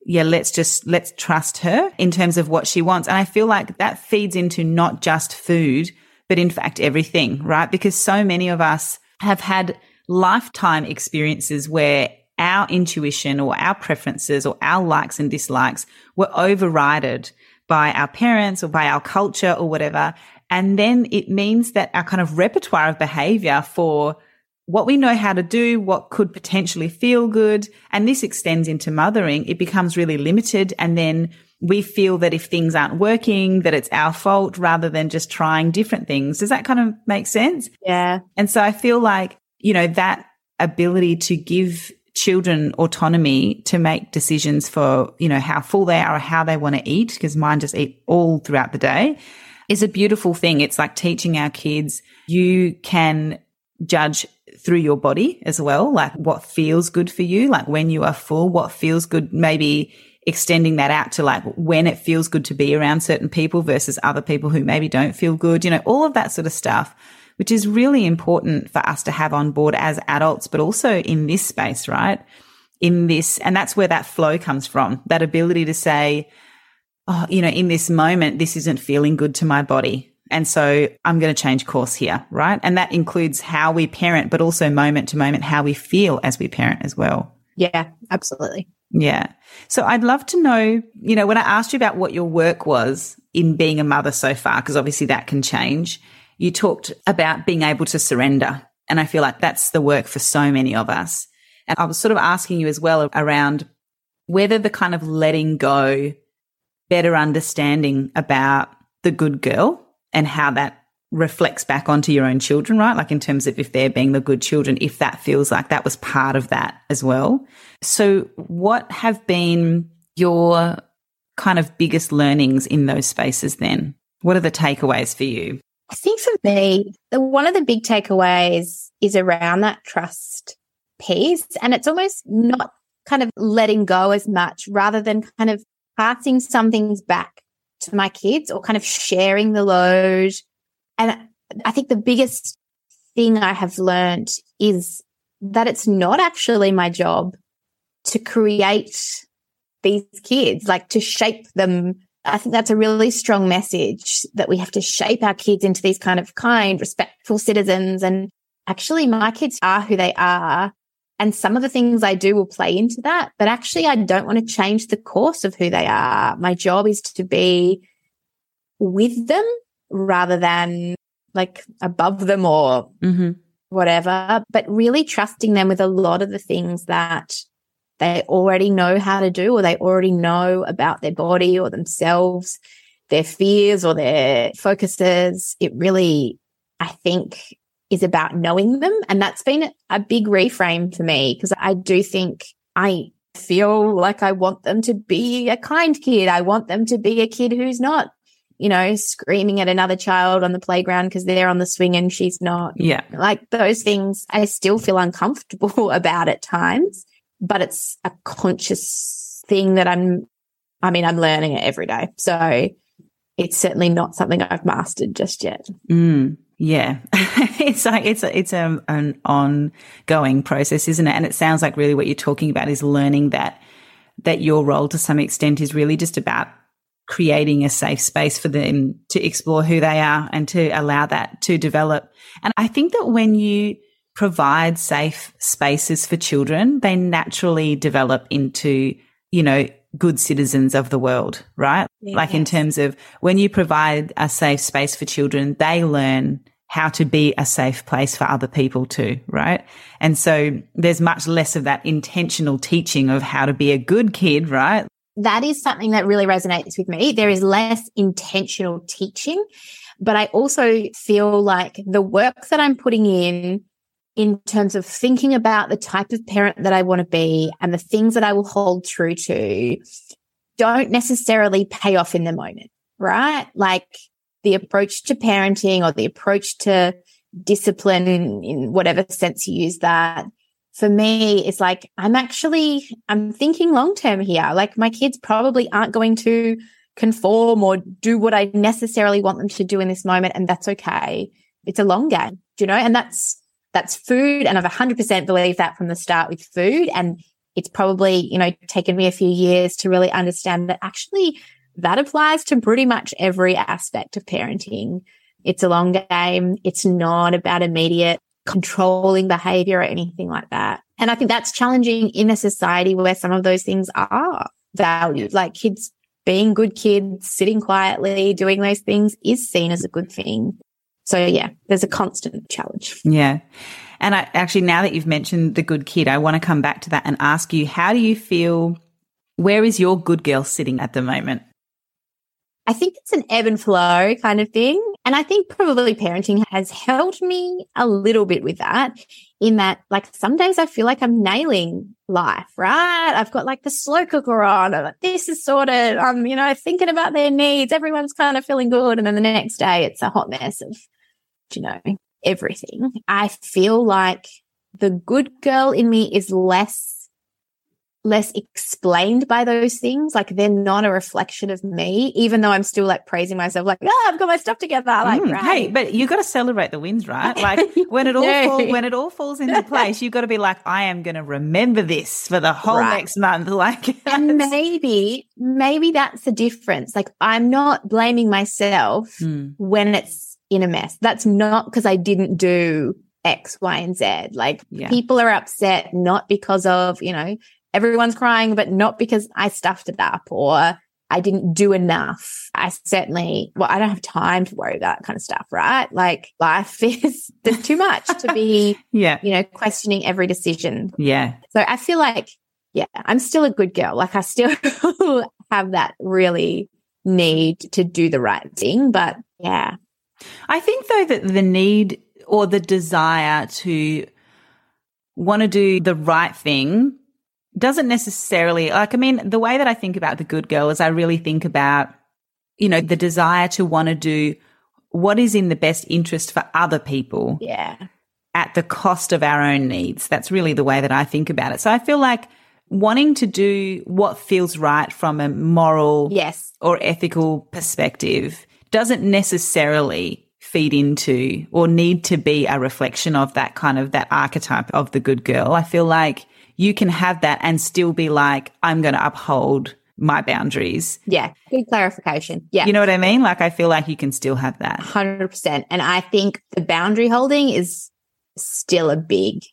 yeah, let's just, let's trust her in terms of what she wants. And I feel like that feeds into not just food, but in fact, everything, right? Because so many of us have had lifetime experiences where our intuition or our preferences or our likes and dislikes were overridden by our parents or by our culture or whatever. And then it means that our kind of repertoire of behavior for what we know how to do, what could potentially feel good. And this extends into mothering. It becomes really limited. And then we feel that if things aren't working, that it's our fault rather than just trying different things. Does that kind of make sense? Yeah. And so I feel like, you know, that ability to give children autonomy to make decisions for, you know, how full they are or how they want to eat, because mine just eat all throughout the day is a beautiful thing. It's like teaching our kids you can judge through your body as well, like what feels good for you, like when you are full, what feels good, maybe extending that out to like when it feels good to be around certain people versus other people who maybe don't feel good, you know, all of that sort of stuff, which is really important for us to have on board as adults, but also in this space, right? In this, and that's where that flow comes from, that ability to say, oh, you know, in this moment, this isn't feeling good to my body. And so I'm going to change course here, right? And that includes how we parent, but also moment to moment, how we feel as we parent as well. Yeah, absolutely. Yeah. So I'd love to know, you know, when I asked you about what your work was in being a mother so far, because obviously that can change, you talked about being able to surrender. And I feel like that's the work for so many of us. And I was sort of asking you as well around whether the kind of letting go, better understanding about the good girl and how that reflects back onto your own children, right? Like in terms of if they're being the good children, if that feels like that was part of that as well. So, what have been your kind of biggest learnings in those spaces then? What are the takeaways for you? I think for me, the, one of the big takeaways is around that trust piece. And it's almost not kind of letting go as much rather than kind of passing some things back to my kids or kind of sharing the load. And I think the biggest thing I have learned is that it's not actually my job to create these kids, like to shape them. I think that's a really strong message that we have to shape our kids into these kind of kind, respectful citizens. And actually, my kids are who they are. And some of the things I do will play into that, but actually I don't want to change the course of who they are. My job is to be with them rather than like above them or mm-hmm. whatever, but really trusting them with a lot of the things that they already know how to do or they already know about their body or themselves, their fears or their focuses. It really, I think, is about knowing them. And that's been a big reframe for me because I do think I feel like I want them to be a kind kid. I want them to be a kid who's not, you know, screaming at another child on the playground because they're on the swing and she's not. Yeah. Like those things I still feel uncomfortable about at times, but it's a conscious thing that I'm, I mean, I'm learning it every day. So it's certainly not something I've mastered just yet. Mm. Yeah, it's like it's a, it's a, an ongoing process, isn't it? And it sounds like really what you're talking about is learning that that your role to some extent is really just about creating a safe space for them to explore who they are and to allow that to develop. And I think that when you provide safe spaces for children, they naturally develop into, you know, good citizens of the world, right? Like in terms of when you provide a safe space for children, they learn how to be a safe place for other people too, right? And so there's much less of that intentional teaching of how to be a good kid, right? That is something that really resonates with me. There is less intentional teaching, but I also feel like the work that I'm putting in in terms of thinking about the type of parent that I want to be and the things that I will hold true to don't necessarily pay off in the moment, right? Like the approach to parenting or the approach to discipline in, in whatever sense you use that. For me, it's like, I'm actually, I'm thinking long term here. Like my kids probably aren't going to conform or do what I necessarily want them to do in this moment. And that's okay. It's a long game, you know, and that's, that's food. And I've 100% believed that from the start with food. And it's probably, you know, taken me a few years to really understand that actually that applies to pretty much every aspect of parenting. It's a long game. It's not about immediate controlling behavior or anything like that. And I think that's challenging in a society where some of those things are valued, like kids being good kids, sitting quietly, doing those things is seen as a good thing. So yeah, there's a constant challenge. Yeah. And I actually, now that you've mentioned the good kid, I want to come back to that and ask you, how do you feel? Where is your good girl sitting at the moment? I think it's an ebb and flow kind of thing. And I think probably parenting has helped me a little bit with that in that like some days I feel like I'm nailing life, right? I've got like the slow cooker on. Like, this is sorted. I'm, you know, thinking about their needs. Everyone's kind of feeling good. And then the next day it's a hot mess of, you know, everything. I feel like the good girl in me is less less explained by those things. Like they're not a reflection of me, even though I'm still like praising myself, like, oh, I've got my stuff together. Like, mm, right. Hey, but you got to celebrate the wins, right? Like when it all fall, when it all falls into place, you've got to be like, I am going to remember this for the whole right. next month. Like, and maybe, maybe that's the difference. Like I'm not blaming myself mm. when it's in a mess. That's not because I didn't do X, Y, and Z. Like yeah. people are upset not because of, you know, everyone's crying, but not because I stuffed it up or I didn't do enough. I certainly, well, I don't have time to worry about that kind of stuff, right? Like life is, there's too much to be, yeah, you know, questioning every decision. Yeah. So I feel like, yeah, I'm still a good girl. Like I still have that really need to do the right thing. But yeah. I think though that the need or the desire to want to do the right thing doesn't necessarily like, I mean, the way that I think about the good girl is I really think about, you know, the desire to want to do what is in the best interest for other people. Yeah. At the cost of our own needs. That's really the way that I think about it. So I feel like wanting to do what feels right from a moral yes. or ethical perspective doesn't necessarily feed into or need to be a reflection of that kind of that archetype of the good girl. I feel like you can have that and still be like, I'm going to uphold my boundaries. Yeah. Good clarification. Yeah. You know what I mean? Like, I feel like you can still have that. 100%. And I think the boundary holding is still a big,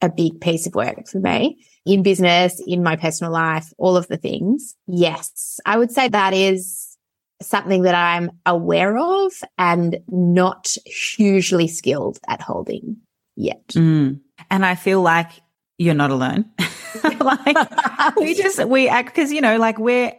a big piece of work for me in business, in my personal life, all of the things. Yes. I would say that is something that I'm aware of and not hugely skilled at holding yet. Mm. And I feel like you're not alone. like we just we act because you know like we're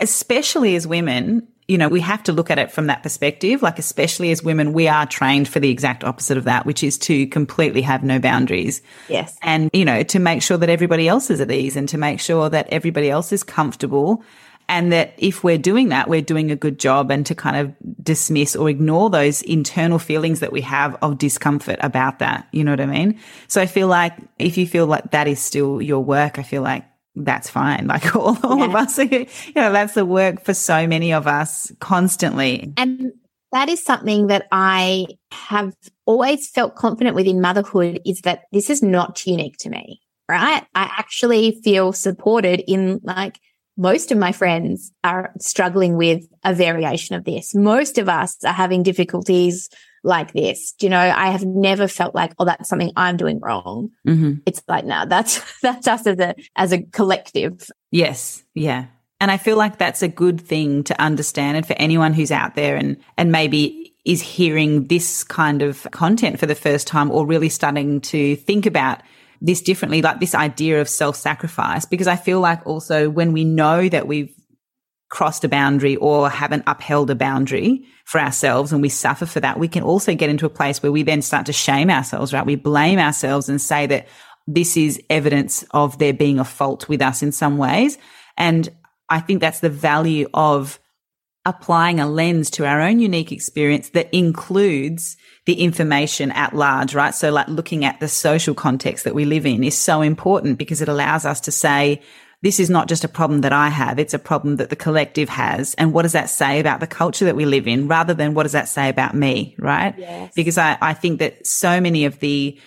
especially as women you know we have to look at it from that perspective like especially as women we are trained for the exact opposite of that which is to completely have no boundaries yes and you know to make sure that everybody else is at ease and to make sure that everybody else is comfortable and that if we're doing that, we're doing a good job and to kind of dismiss or ignore those internal feelings that we have of discomfort about that. You know what I mean? So I feel like if you feel like that is still your work, I feel like that's fine. Like all, all yeah. of us, you know, that's the work for so many of us constantly. And that is something that I have always felt confident within motherhood is that this is not unique to me, right? I actually feel supported in like most of my friends are struggling with a variation of this. Most of us are having difficulties like this. Do You know, I have never felt like, oh, that's something I'm doing wrong. Mm-hmm. It's like, no, that's, that's us as a, as a collective. Yes. Yeah. And I feel like that's a good thing to understand. And for anyone who's out there and, and maybe is hearing this kind of content for the first time or really starting to think about this differently, like this idea of self sacrifice. Because I feel like also when we know that we've crossed a boundary or haven't upheld a boundary for ourselves and we suffer for that, we can also get into a place where we then start to shame ourselves, right? We blame ourselves and say that this is evidence of there being a fault with us in some ways. And I think that's the value of applying a lens to our own unique experience that includes the information at large, right? So like looking at the social context that we live in is so important because it allows us to say, this is not just a problem that I have. It's a problem that the collective has. And what does that say about the culture that we live in rather than what does that say about me? Right. Yes. Because I, I think that so many of the,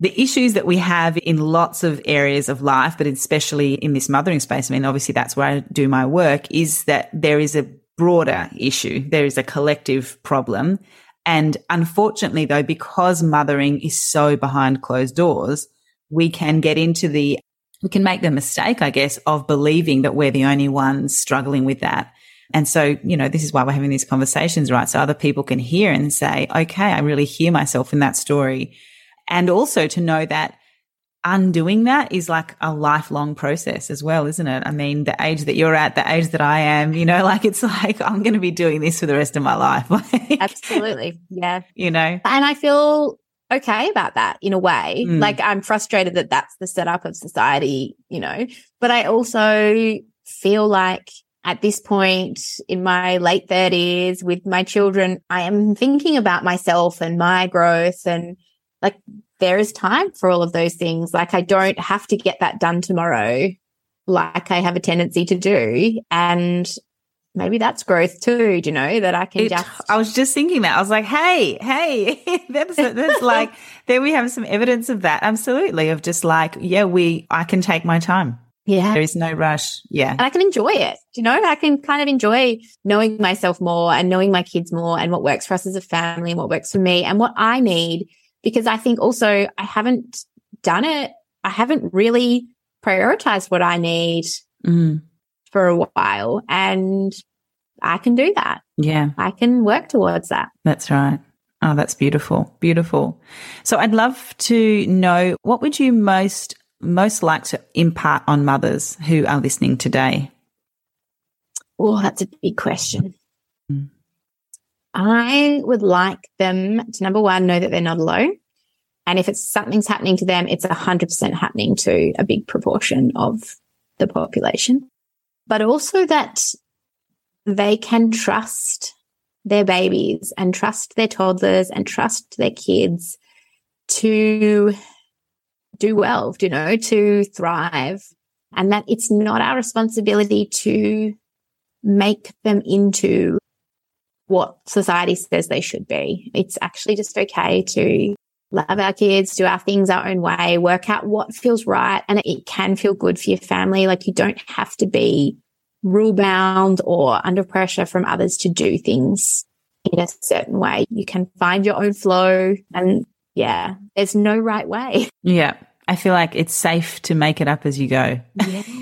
the issues that we have in lots of areas of life, but especially in this mothering space, I mean, obviously that's where I do my work is that there is a broader issue. There is a collective problem. And unfortunately, though, because mothering is so behind closed doors, we can get into the, we can make the mistake, I guess, of believing that we're the only ones struggling with that. And so, you know, this is why we're having these conversations, right? So other people can hear and say, okay, I really hear myself in that story. And also to know that undoing that is like a lifelong process as well, isn't it? I mean, the age that you're at, the age that I am, you know, like it's like I'm going to be doing this for the rest of my life. Absolutely. Yeah. You know, and I feel okay about that in a way. Mm. Like I'm frustrated that that's the setup of society, you know, but I also feel like at this point in my late 30s with my children, I am thinking about myself and my growth and like there is time for all of those things. Like I don't have to get that done tomorrow, like I have a tendency to do. And maybe that's growth too, do you know, that I can it, just. I was just thinking that. I was like, hey, hey, that's, that's like, there we have some evidence of that. Absolutely. Of just like, yeah, we, I can take my time. Yeah. There is no rush. Yeah. And I can enjoy it. You know, I can kind of enjoy knowing myself more and knowing my kids more and what works for us as a family and what works for me and what I need because I think also I haven't done it. I haven't really prioritized what I need mm. for a while. And I can do that. Yeah. I can work towards that. That's right. Oh, that's beautiful. Beautiful. So I'd love to know what would you most most like to impart on mothers who are listening today? Oh, that's a big question. I would like them to number one, know that they're not alone. And if it's something's happening to them, it's 100% happening to a big proportion of the population. But also that they can trust their babies and trust their toddlers and trust their kids to do well, you know, to thrive. And that it's not our responsibility to make them into what society says they should be. It's actually just okay to love our kids, do our things our own way, work out what feels right. And it can feel good for your family. Like you don't have to be rule bound or under pressure from others to do things in a certain way. You can find your own flow and yeah, there's no right way. Yeah. I feel like it's safe to make it up as you go.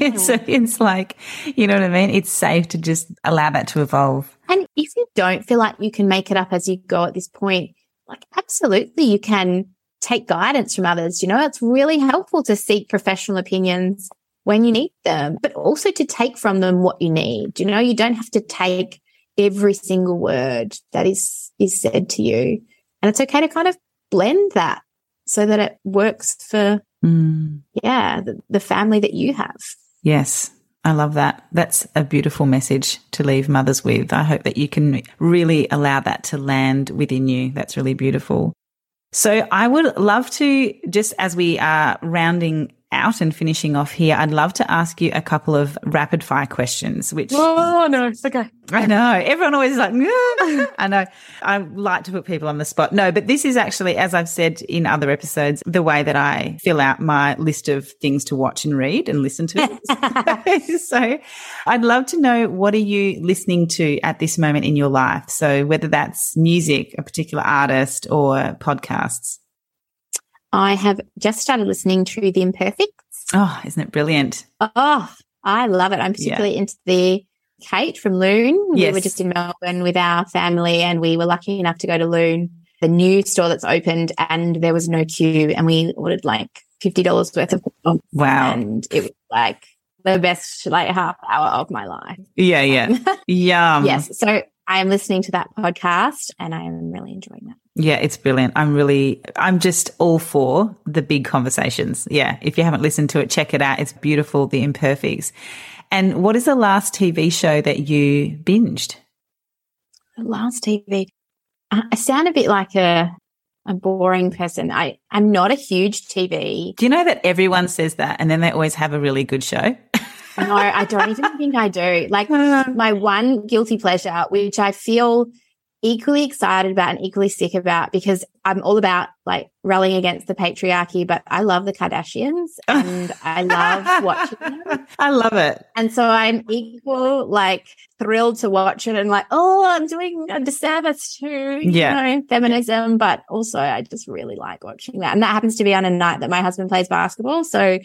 Yeah. so it's like, you know what I mean? It's safe to just allow that to evolve. And if you don't feel like you can make it up as you go at this point, like absolutely you can take guidance from others. You know, it's really helpful to seek professional opinions when you need them, but also to take from them what you need. You know, you don't have to take every single word that is, is said to you. And it's okay to kind of blend that so that it works for, mm. yeah, the, the family that you have. Yes. I love that. That's a beautiful message to leave mothers with. I hope that you can really allow that to land within you. That's really beautiful. So I would love to, just as we are rounding out and finishing off here, I'd love to ask you a couple of rapid fire questions, which. Oh, no. it's Okay. I know. Everyone always is like, I know. I like to put people on the spot. No, but this is actually, as I've said in other episodes, the way that I fill out my list of things to watch and read and listen to. so I'd love to know what are you listening to at this moment in your life? So whether that's music, a particular artist or podcasts. I have just started listening to The Imperfects. Oh, isn't it brilliant? Oh, I love it. I'm particularly yeah. into the Kate from Lune. Yes. We were just in Melbourne with our family and we were lucky enough to go to Lune, the new store that's opened and there was no queue and we ordered like $50 worth of. Wow. And it was like the best like half hour of my life. Yeah, yeah. Yum. yes. So I am listening to that podcast and I am really enjoying that. Yeah, it's brilliant. I'm really, I'm just all for the big conversations. Yeah. If you haven't listened to it, check it out. It's beautiful, The Imperfects. And what is the last TV show that you binged? The last TV. I sound a bit like a a boring person. I I'm not a huge TV. Do you know that everyone says that and then they always have a really good show? No, I don't even think I do. Like uh. my one guilty pleasure, which I feel equally excited about and equally sick about because I'm all about like rallying against the patriarchy, but I love the Kardashians and I love watching them. I love it. And so I'm equal, like thrilled to watch it and like, oh, I'm doing a disservice to, you Yeah. know, feminism, but also I just really like watching that. And that happens to be on a night that my husband plays basketball. So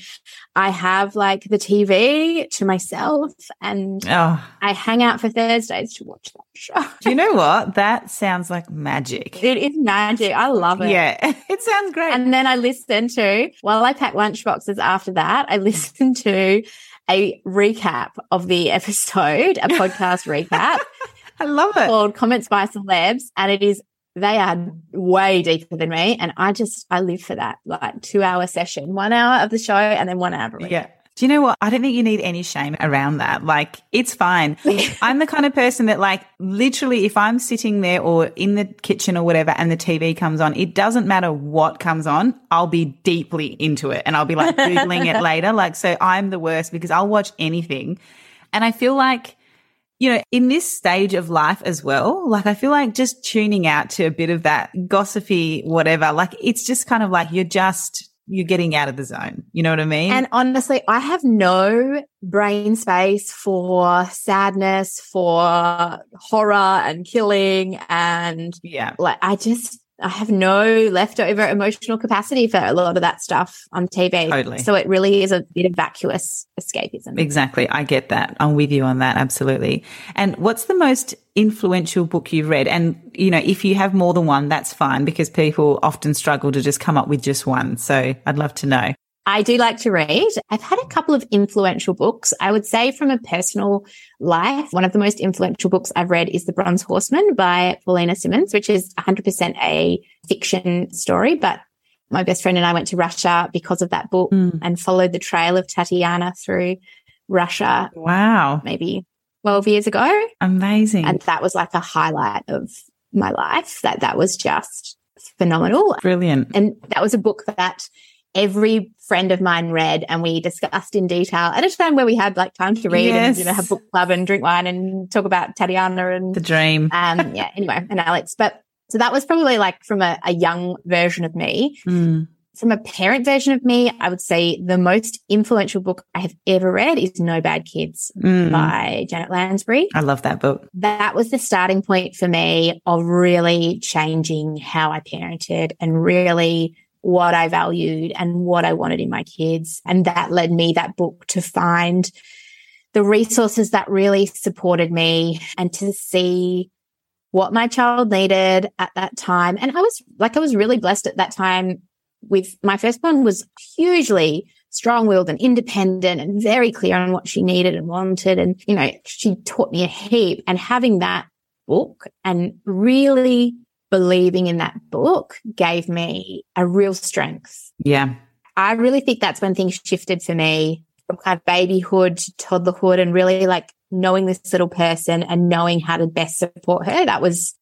I have like the TV to myself and Oh, I hang out for Thursdays to watch that show. do you know what? That sounds like magic. It is magic. I love it. Yeah, it sounds great. And then I listen to, while I pack lunchboxes after that, I listen to a recap of the episode, a podcast recap I love it. called Comments by Celebs. And it is, they are way deeper than me. And I just, I live for that like two hour session, one hour of the show and then one hour of a recap. Yeah. Do you know what? I don't think you need any shame around that. Like, it's fine. I'm the kind of person that, like, literally, if I'm sitting there or in the kitchen or whatever and the TV comes on, it doesn't matter what comes on. I'll be deeply into it and I'll be like Googling it later. Like, so I'm the worst because I'll watch anything. And I feel like, you know, in this stage of life as well, like I feel like just tuning out to a bit of that gossipy, whatever, like it's just kind of like you're just, you're getting out of the zone. You know what I mean? And honestly, I have no brain space for sadness, for horror and killing. And yeah. like, I just, I have no leftover emotional capacity for a lot of that stuff on TV. Totally. So it really is a bit of vacuous escapism. Exactly. I get that. I'm with you on that. Absolutely. And what's the most influential book you've read? And, you know, if you have more than one, that's fine because people often struggle to just come up with just one. So I'd love to know. I do like to read. I've had a couple of influential books. I would say from a personal life, one of the most influential books I've read is The Bronze Horseman by Paullina Simons, which is 100% a fiction story. But my best friend and I went to Russia because of that book Mm. and followed the trail of Tatiana through Russia Wow. maybe 12 years ago. Amazing. And that was like a highlight of my life that that was just phenomenal. Brilliant. And that was a book that every friend of mine read and we discussed in detail at a time where we had like time to read and you know Yes. have book club and drink wine and talk about Tatiana and The dream. um yeah anyway and Alex but so that was probably like from a, a young version of me Mm. from a parent version of me I would say the most influential book I have ever read is No Bad Kids Mm. by Janet Lansbury I love that book. that was the starting point for me of really changing how I parented and really what I valued and what I wanted in my kids. And that led me, that book, to find the resources that really supported me and to see what my child needed at that time. And I was like, I was really blessed at that time with my firstborn was hugely strong willed and independent and very clear on what she needed and wanted. And, you know, she taught me a heap and having that book and really believing in that book gave me a real strength. Yeah. I really think that's when things shifted for me from kind of babyhood to toddlerhood and really like knowing this little person and knowing how to best support her. That was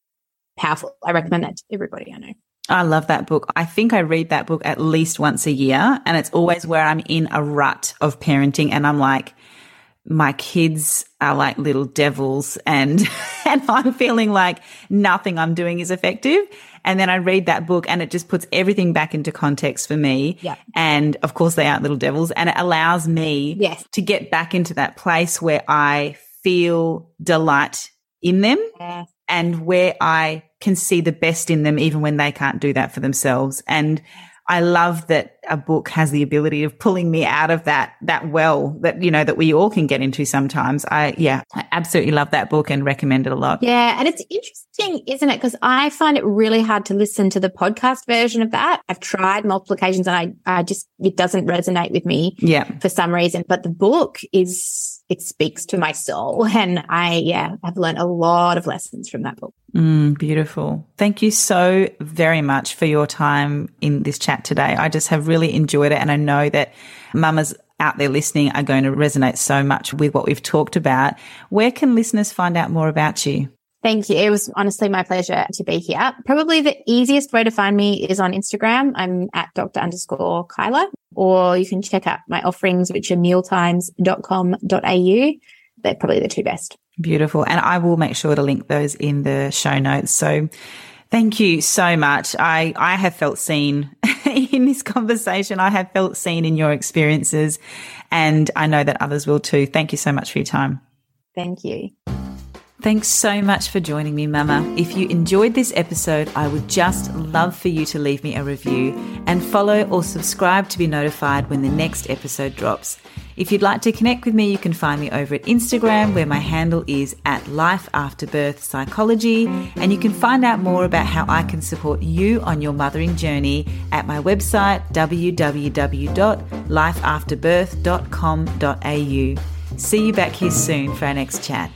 powerful. I recommend that to everybody I know. I love that book. I think I read that book at least once a year and it's always where I'm in a rut of parenting and I'm like, my kids are like little devils and, and I'm feeling like nothing I'm doing is effective. And then I read that book and it just puts everything back into context for me. Yeah. And of course they aren't little devils and it allows me Yes. to get back into that place where I feel delight in them Yeah. and where I can see the best in them, even when they can't do that for themselves. And I love that a book has the ability of pulling me out of that, that well that, you know, that we all can get into sometimes. I, yeah, I absolutely love that book and recommend it a lot. Yeah. And it's interesting, isn't it? Because I find it really hard to listen to the podcast version of that. I've tried multiple occasions and I, I just, it doesn't resonate with me. Yeah. For some reason, but the book is, it speaks to my soul. And I, yeah, I've learned a lot of lessons from that book. Mm, beautiful. Thank you so very much for your time in this chat today. I just have really enjoyed it. And I know that mamas out there listening are going to resonate so much with what we've talked about. Where can listeners find out more about you? Thank you. It was honestly my pleasure to be here. Probably the easiest way to find me is on Instagram. I'm at Dr. underscore Kyla, or you can check out my offerings, which are mealtimes.com.au. They're probably the two best. Beautiful. And I will make sure to link those in the show notes. So thank you so much. I, I have felt seen in this conversation. I have felt seen in your experiences and I know that others will too. Thank you so much for your time. Thank you. Thanks so much for joining me, Mama. If you enjoyed this episode, I would just love for you to leave me a review and follow or subscribe to be notified when the next episode drops. If you'd like to connect with me, you can find me over at Instagram where my handle is at Life After Birth Psychology. And you can find out more about how I can support you on your mothering journey at my website, www.lifeafterbirth.com.au. See you back here soon for our next chat.